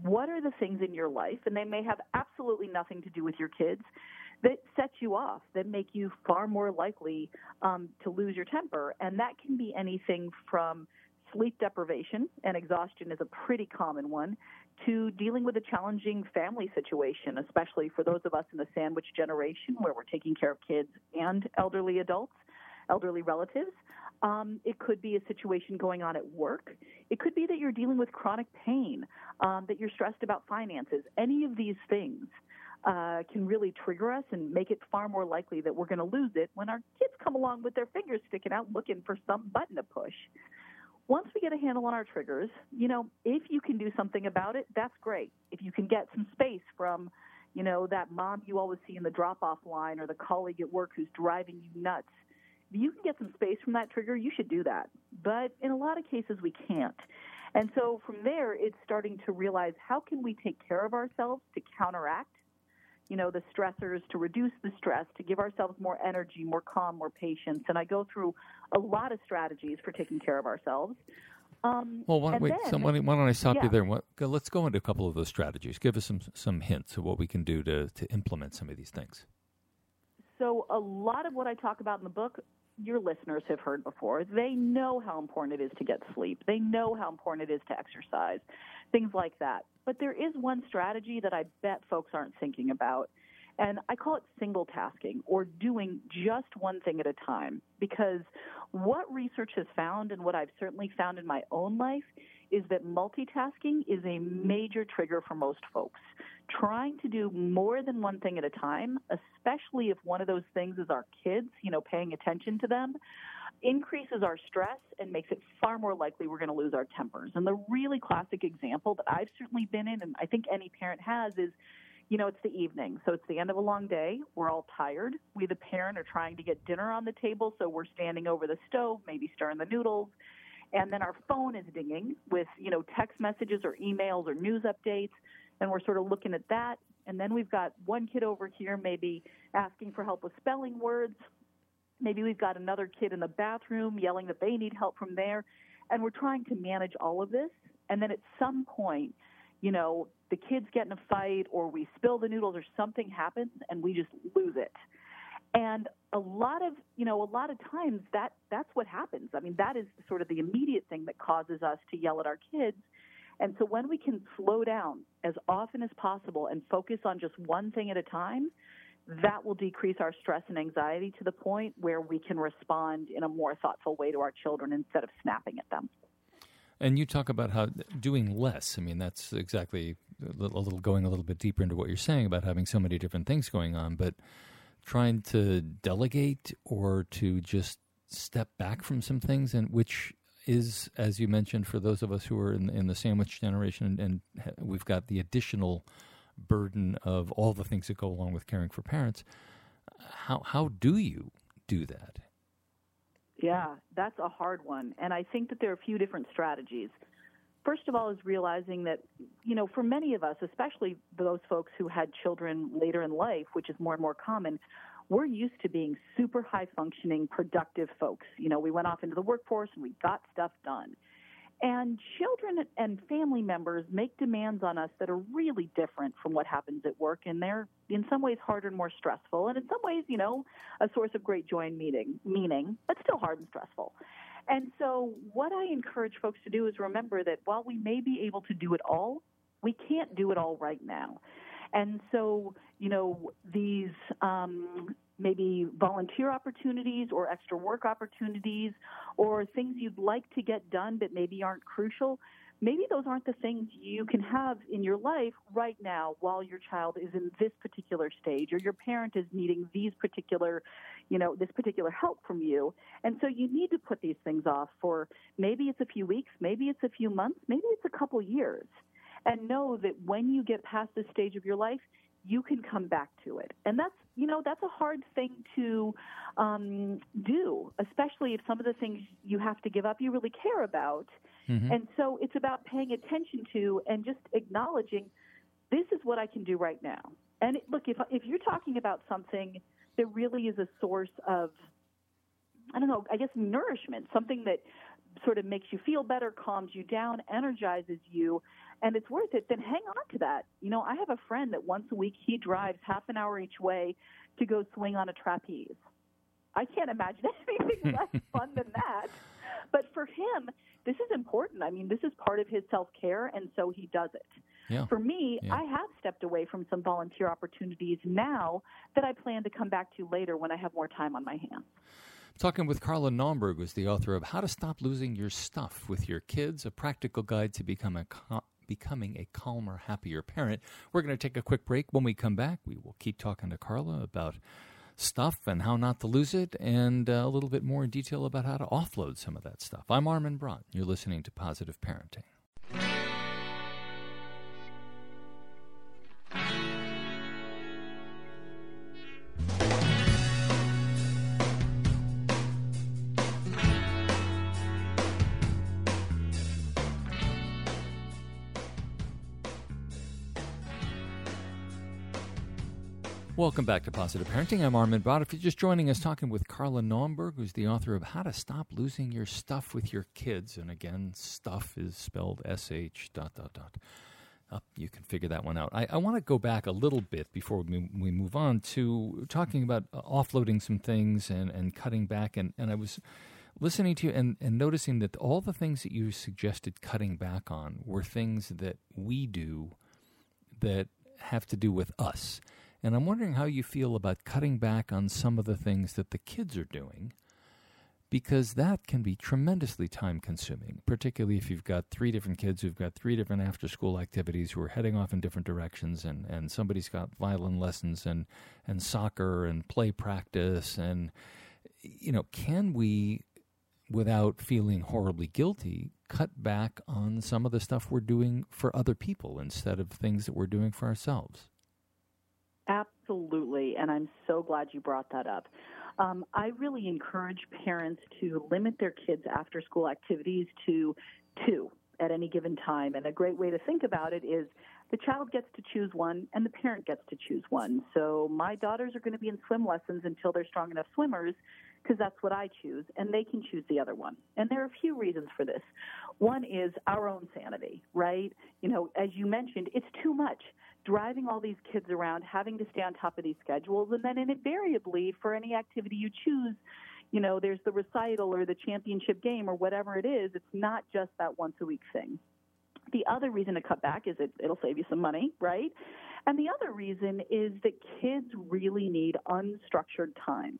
what are the things in your life, and they may have absolutely nothing to do with your kids, that set you off, that make you far more likely um, to lose your temper. And that can be anything from sleep deprivation, and exhaustion is a pretty common one, to dealing with a challenging family situation, especially for those of us in the sandwich generation where we're taking care of kids and elderly adults, elderly relatives. Um, it could be a situation going on at work. It could be that you're dealing with chronic pain, um, that you're stressed about finances. Any of these things uh, can really trigger us and make it far more likely that we're going to lose it when our kids come along with their fingers sticking out looking for some button to push. Once we get a handle on our triggers, you know, if you can do something about it, that's great. If you can get some space from, you know, that mom you always see in the drop off line or the colleague at work who's driving you nuts, if you can get some space from that trigger, you should do that. But in a lot of cases, we can't. And so from there, it's starting to realize how can we take care of ourselves to counteract, you know, the stressors, to reduce the stress, to give ourselves more energy, more calm, more patience. And I go through a lot of strategies for taking care of ourselves. Um, well, why, wait, then, so why, don't I stop yeah. you there? What, let's go into a couple of those strategies. Give us some some hints of what we can do to to implement some of these things. So, a lot of what I talk about in the book your listeners have heard before. They know how important it is to get sleep. They know how important it is to exercise, things like that. But there is one strategy that I bet folks aren't thinking about. And I call it single tasking or doing just one thing at a time. Because what research has found, and what I've certainly found in my own life, is that multitasking is a major trigger for most folks trying to do more than one thing at a time, especially if one of those things is our kids, you know, paying attention to them, increases our stress and makes it far more likely we're going to lose our tempers. And the really classic example that I've certainly been in, and I think any parent has, is you know, it's the evening, so it's the end of a long day. We're all tired. We, the parent, are trying to get dinner on the table, so we're standing over the stove, maybe stirring the noodles, and then our phone is dinging with, you know, text messages or emails or news updates and we're sort of looking at that. And then we've got one kid over here maybe asking for help with spelling words. Maybe we've got another kid in the bathroom yelling that they need help from there. And we're trying to manage all of this. And then at some point, you know, the kids get in a fight or we spill the noodles or something happens and we just lose it. And a lot of, you know, a lot of times that that's what happens. I mean, that is sort of the immediate thing that causes us to yell at our kids And so when we can slow down as often as possible and focus on just one thing at a time, that will decrease our stress and anxiety to the point where we can respond in a more thoughtful way to our children instead of snapping at them. And you talk about how doing less. I mean, that's exactly a little, a little, going a little bit deeper into what you're saying about having so many different things going on, but trying to delegate or to just step back from some things, and which is, as you mentioned, for those of us who are in, in the sandwich generation, and, and we've got the additional burden of all the things that go along with caring for parents. How how do you do that? Yeah, that's a hard one, and I think that there are a few different strategies. First of all, is realizing that, you know, for many of us, especially those folks who had children later in life, which is more and more common, we're used to being super high functioning, productive folks. You know, we went off into the workforce and we got stuff done. And children and family members make demands on us that are really different from what happens at work, and they're in some ways harder and more stressful, and in some ways, you know, a source of great joy and meaning, meaning, but still hard and stressful. And so, what I encourage folks to do is remember that while we may be able to do it all, we can't do it all right now. And so, you know, these um, maybe volunteer opportunities or extra work opportunities or things you'd like to get done but maybe aren't crucial, maybe those aren't the things you can have in your life right now while your child is in this particular stage or your parent is needing these particular you know this particular help from you. And so you need to put these things off for maybe it's a few weeks maybe it's a few months maybe it's a couple years. And know that when you get past this stage of your life you can come back to it. And that's, you know, that's a hard thing to um, do, especially if some of the things you have to give up you really care about. Mm-hmm. And so it's about paying attention to and just acknowledging this is what I can do right now. And it, look, if, if you're talking about something that really is a source of, I don't know, I guess nourishment, something that sort of makes you feel better, calms you down, energizes you, and it's worth it, then hang on to that. You know, I have a friend that once a week he drives half an hour each way to go swing on a trapeze. I can't imagine anything less fun than that. But for him, this is important. I mean, this is part of his self care, and so he does it. Yeah. For me, yeah. I have stepped away from some volunteer opportunities now that I plan to come back to later when I have more time on my hands. Talking with Carla Naumburg, who's the author of How to Stop Losing Your Stuff with Your Kids, a practical guide to become a becoming a calmer, happier parent. We're going to take a quick break. When we come back, we will keep talking to Carla about stuff and how not to lose it, and uh, a little bit more in detail about how to offload some of that stuff. I'm Armin Brott. You're listening to Positive Parenting. Welcome back to Positive Parenting. I'm Armin Brott. If you're just joining us, talking with Carla Naumburg, who's the author of How to Stop Losing Your Stuff with Your Kids. And again, stuff is spelled S H dot dot dot. Uh, you can figure that one out. I, I want to go back a little bit before we, we move on to talking about uh, offloading some things and, and cutting back. And, and I was listening to you and, and noticing that all the things that you suggested cutting back on were things that we do that have to do with us. And I'm wondering how you feel about cutting back on some of the things that the kids are doing, because that can be tremendously time consuming, particularly if you've got three different kids who've got three different after school activities who are heading off in different directions, and, and somebody's got violin lessons and, and soccer and play practice. And, you know, can we, without feeling horribly guilty, cut back on some of the stuff we're doing for other people instead of things that we're doing for ourselves? Absolutely, and I'm so glad you brought that up. Um, I really encourage parents to limit their kids' after school activities to two at any given time. And a great way to think about it is the child gets to choose one and the parent gets to choose one. So my daughters are going to be in swim lessons until they're strong enough swimmers because that's what I choose, and they can choose the other one. And there are a few reasons for this. One is our own sanity, right? You know, as you mentioned, it's too much driving all these kids around, having to stay on top of these schedules, and then invariably for any activity you choose, you know, there's the recital or the championship game or whatever it is. It's not just that once a week thing. The other reason to cut back is it, it'll save you some money, right? And the other reason is that kids really need unstructured time.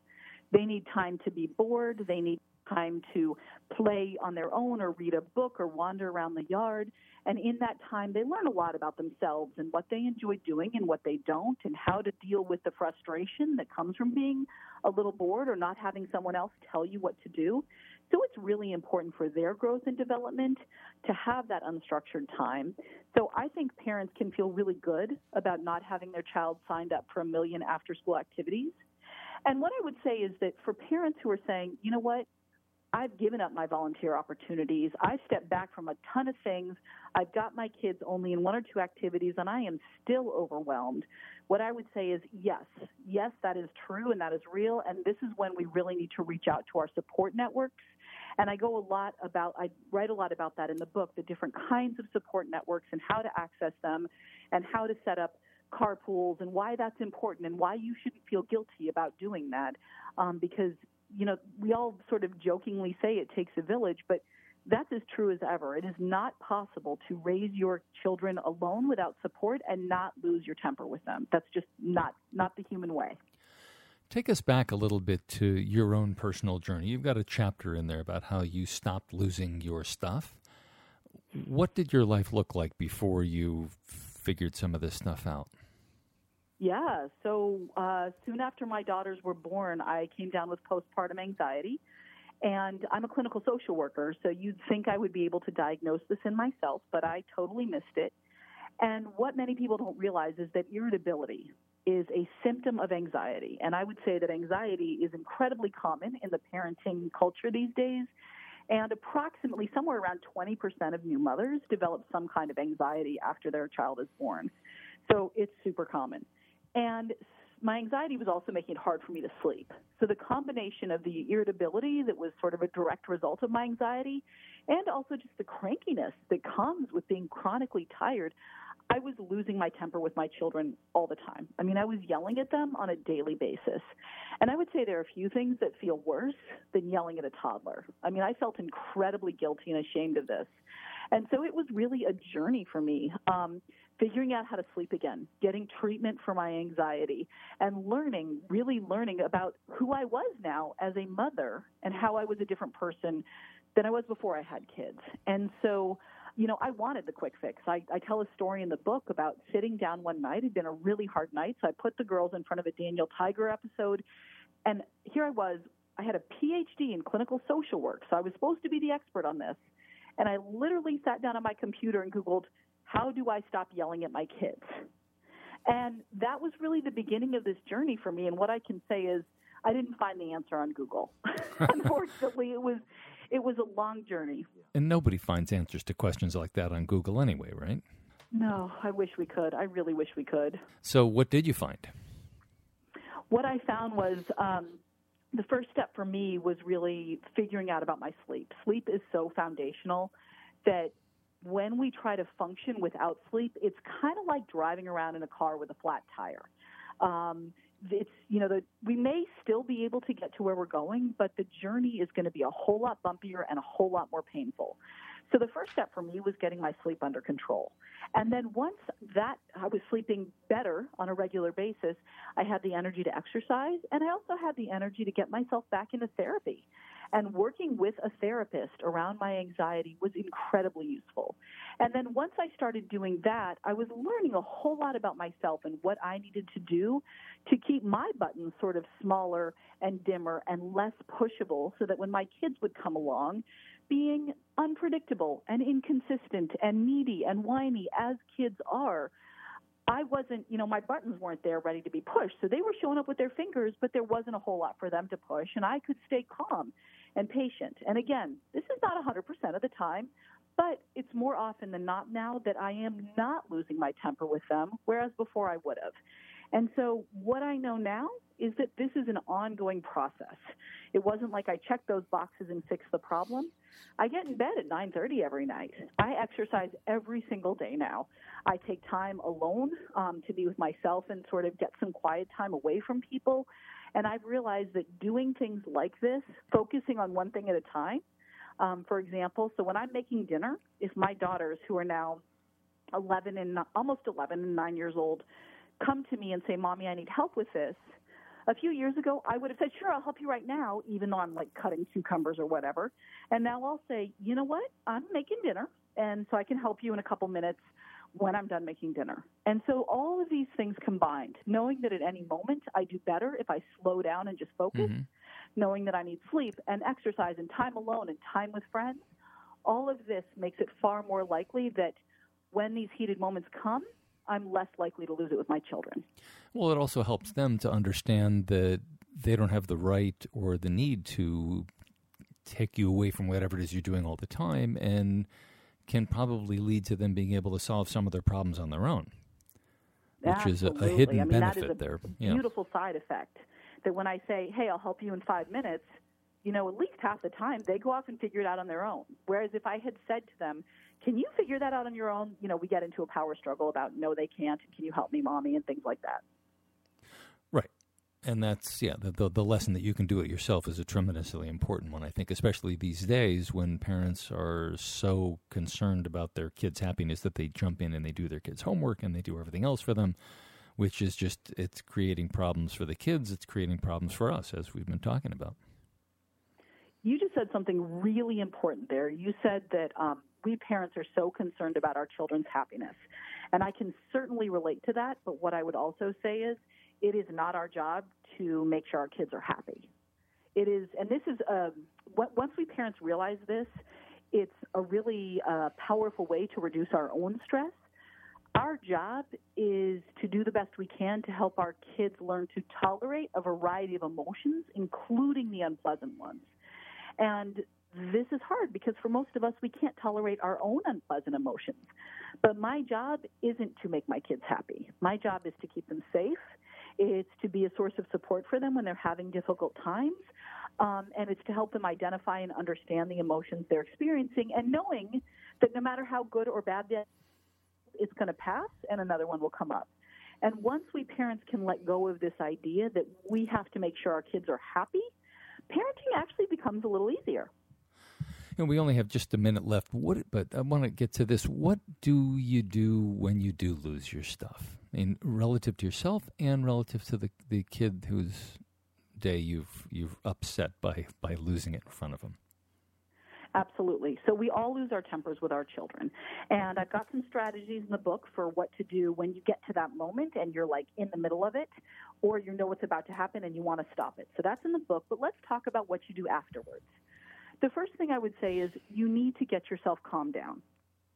They need time to be bored. They need time to play on their own or read a book or wander around the yard. And in that time, they learn a lot about themselves and what they enjoy doing and what they don't, and how to deal with the frustration that comes from being a little bored or not having someone else tell you what to do. So it's really important for their growth and development to have that unstructured time. So I think parents can feel really good about not having their child signed up for a million after school activities. And what I would say is that for parents who are saying, you know what, I've given up my volunteer opportunities. I've stepped back from a ton of things. I've got my kids only in one or two activities, and I am still overwhelmed. What I would say is yes, yes, that is true and that is real. And this is when we really need to reach out to our support networks. And I go a lot about, I write a lot about that in the book, the different kinds of support networks and how to access them and how to set up carpools and why that's important and why you shouldn't feel guilty about doing that. Um, because you know, we all sort of jokingly say it takes a village, but that's as true as ever. It is not possible to raise your children alone without support and not lose your temper with them. That's just not not the human way. Take us back a little bit to your own personal journey. You've got a chapter in there about how you stopped losing your stuff. What did your life look like before you figured some of this stuff out? Yeah. So uh, soon after my daughters were born, I came down with postpartum anxiety. And I'm a clinical social worker, so you'd think I would be able to diagnose this in myself, but I totally missed it. And what many people don't realize is that irritability is a symptom of anxiety. And I would say that anxiety is incredibly common in the parenting culture these days. And approximately somewhere around 20% of new mothers develop some kind of anxiety after their child is born. So it's super common. And my anxiety was also making it hard for me to sleep. So the combination of the irritability that was sort of a direct result of my anxiety and also just the crankiness that comes with being chronically tired, I was losing my temper with my children all the time. I mean, I was yelling at them on a daily basis. And I would say there are a few things that feel worse than yelling at a toddler. I mean, I felt incredibly guilty and ashamed of this. And so it was really a journey for me. Um, figuring out how to sleep again, getting treatment for my anxiety, and learning, really learning about who I was now as a mother and how I was a different person than I was before I had kids. And so, you know, I wanted the quick fix. I, I tell a story in the book about sitting down one night. It had been a really hard night. So I put the girls in front of a Daniel Tiger episode. And here I was. I had a PhD in clinical social work. So I was supposed to be the expert on this. And I literally sat down on my computer and Googled how do I stop yelling at my kids? And that was really the beginning of this journey for me. And what I can say is, I didn't find the answer on Google. Unfortunately, it was it was a long journey. And nobody finds answers to questions like that on Google anyway, right? No, I wish we could. I really wish we could. So, what did you find? What I found was um, the first step for me was really figuring out about my sleep. Sleep is so foundational that when we try to function without sleep, it's kind of like driving around in a car with a flat tire. Um, it's you know that we may still be able to get to where we're going, but the journey is going to be a whole lot bumpier and a whole lot more painful. So the first step for me was getting my sleep under control. And then once that I was sleeping better on a regular basis, I had the energy to exercise and I also had the energy to get myself back into therapy. And working with a therapist around my anxiety was incredibly useful. And then once I started doing that, I was learning a whole lot about myself and what I needed to do to keep my buttons sort of smaller and dimmer and less pushable so that when my kids would come along, being unpredictable and inconsistent and needy and whiny as kids are, I wasn't, you know, my buttons weren't there ready to be pushed. So they were showing up with their fingers, but there wasn't a whole lot for them to push. And I could stay calm and patient. And again, this is not 100% of the time, but it's more often than not now that I am not losing my temper with them, whereas before I would have. And so what I know now is that this is an ongoing process. It wasn't like I checked those boxes and fixed the problem. I get in bed at 9:30 every night. I exercise every single day now. I take time alone um, to be with myself and sort of get some quiet time away from people. And I've realized that doing things like this, focusing on one thing at a time, Um, for example, so when I'm making dinner, if my daughters, who are now 11 and almost 11 and 9 years old, come to me and say, Mommy, I need help with this, a few years ago, I would have said, Sure, I'll help you right now, even though I'm like cutting cucumbers or whatever. And now I'll say, You know what? I'm making dinner, and so I can help you in a couple minutes when I'm done making dinner. And so all of these things combined, knowing that at any moment I do better if I slow down and just focus, mm-hmm. knowing that I need sleep and exercise and time alone and time with friends, all of this makes it far more likely that when these heated moments come, I'm less likely to lose it with my children. Well, it also helps them to understand that they don't have the right or the need to take you away from whatever it is you're doing all the time and can probably lead to them being able to solve some of their problems on their own, which Absolutely. is a, a hidden I mean, benefit that is a there. Beautiful side effect that when I say, "Hey, I'll help you in five minutes," you know, at least half the time they go off and figure it out on their own. Whereas if I had said to them, "Can you figure that out on your own?" You know, we get into a power struggle about, "No, they can't," and "Can you help me, mommy?" and things like that. Right and that's yeah the, the, lesson that you can do it yourself is a tremendously important one i think especially these days when parents are so concerned about their kids happiness that they jump in and they do their kids homework and they do everything else for them which is just it's creating problems for the kids it's creating problems for us as we've been talking about. You just said something really important there. You said that um, we parents are so concerned about our children's happiness and i can certainly relate to that but what i would also say is it is not our job to make sure our kids are happy. It is, and this is, um, once we parents realize this, it's a really uh, powerful way to reduce our own stress. Our job is to do the best we can to help our kids learn to tolerate a variety of emotions, including the unpleasant ones. And this is hard because for most of us, we can't tolerate our own unpleasant emotions. But my job isn't to make my kids happy. My job is to keep them safe it's to be a source of support for them when they're having difficult times. Um, and it's to help them identify and understand the emotions they're experiencing and knowing that no matter how good or bad that it's going to pass and another one will come up. And once we parents can let go of this idea that we have to make sure our kids are happy, parenting actually becomes a little easier. And we only have just a minute left. What, but I want to get to this. What do you do when you do lose your stuff? in relative to yourself and relative to the, the kid whose day you've you've upset by by losing it in front of them. Absolutely. So we all lose our tempers with our children. And I've got some strategies in the book for what to do when you get to that moment and you're like in the middle of it or you know what's about to happen and you want to stop it. So that's in the book, but let's talk about what you do afterwards. The first thing I would say is you need to get yourself calmed down.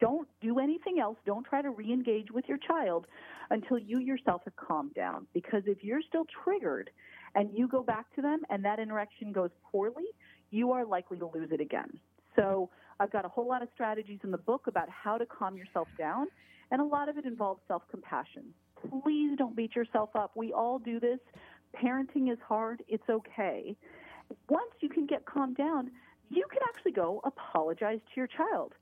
Don't do anything else. Don't try to re engage with your child until you yourself have calmed down. Because if you're still triggered and you go back to them and that interaction goes poorly, you are likely to lose it again. So I've got a whole lot of strategies in the book about how to calm yourself down, and a lot of it involves self compassion. Please don't beat yourself up. We all do this. Parenting is hard. It's okay. Once you can get calmed down, you can actually go apologize to your child.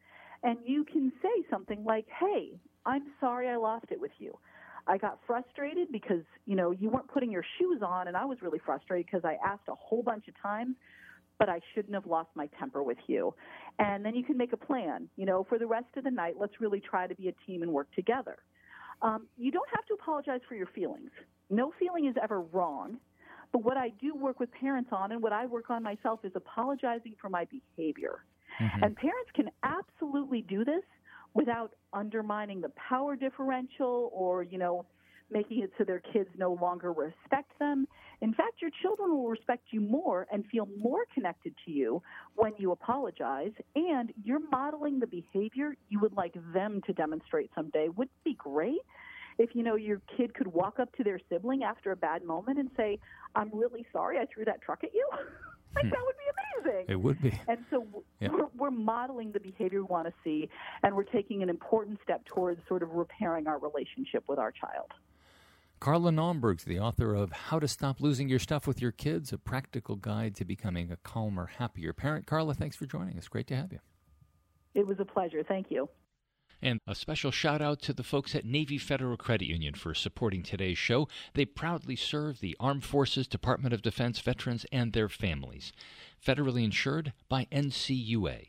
And you can say something like, hey, I'm sorry I lost it with you. I got frustrated because, you know, you weren't putting your shoes on, and I was really frustrated because I asked a whole bunch of times, but I shouldn't have lost my temper with you. And then you can make a plan. You know, for the rest of the night, let's really try to be a team and work together. Um, you don't have to apologize for your feelings. No feeling is ever wrong. But what I do work with parents on and what I work on myself is apologizing for my behavior. Mm-hmm. And parents can absolutely do this without undermining the power differential or, you know, making it so their kids no longer respect them. In fact, your children will respect you more and feel more connected to you when you apologize, and you're modeling the behavior you would like them to demonstrate someday. Wouldn't it be great if you know your kid could walk up to their sibling after a bad moment and say, "I'm really sorry I threw that truck at you." like hmm. that would be amazing. It would be. And so yeah. we're, we're modeling the behavior we want to see, and we're taking an important step towards sort of repairing our relationship with our child. Carla Naumburg's the author of How to Stop Losing Your Stuff with Your Kids, a practical guide to becoming a calmer, happier parent. Carla, thanks for joining us. Great to have you. It was a pleasure. Thank you. And a special shout out to the folks at Navy Federal Credit Union for supporting today's show. They proudly serve the Armed Forces, Department of Defense veterans, and their families. Federally insured by NCUA.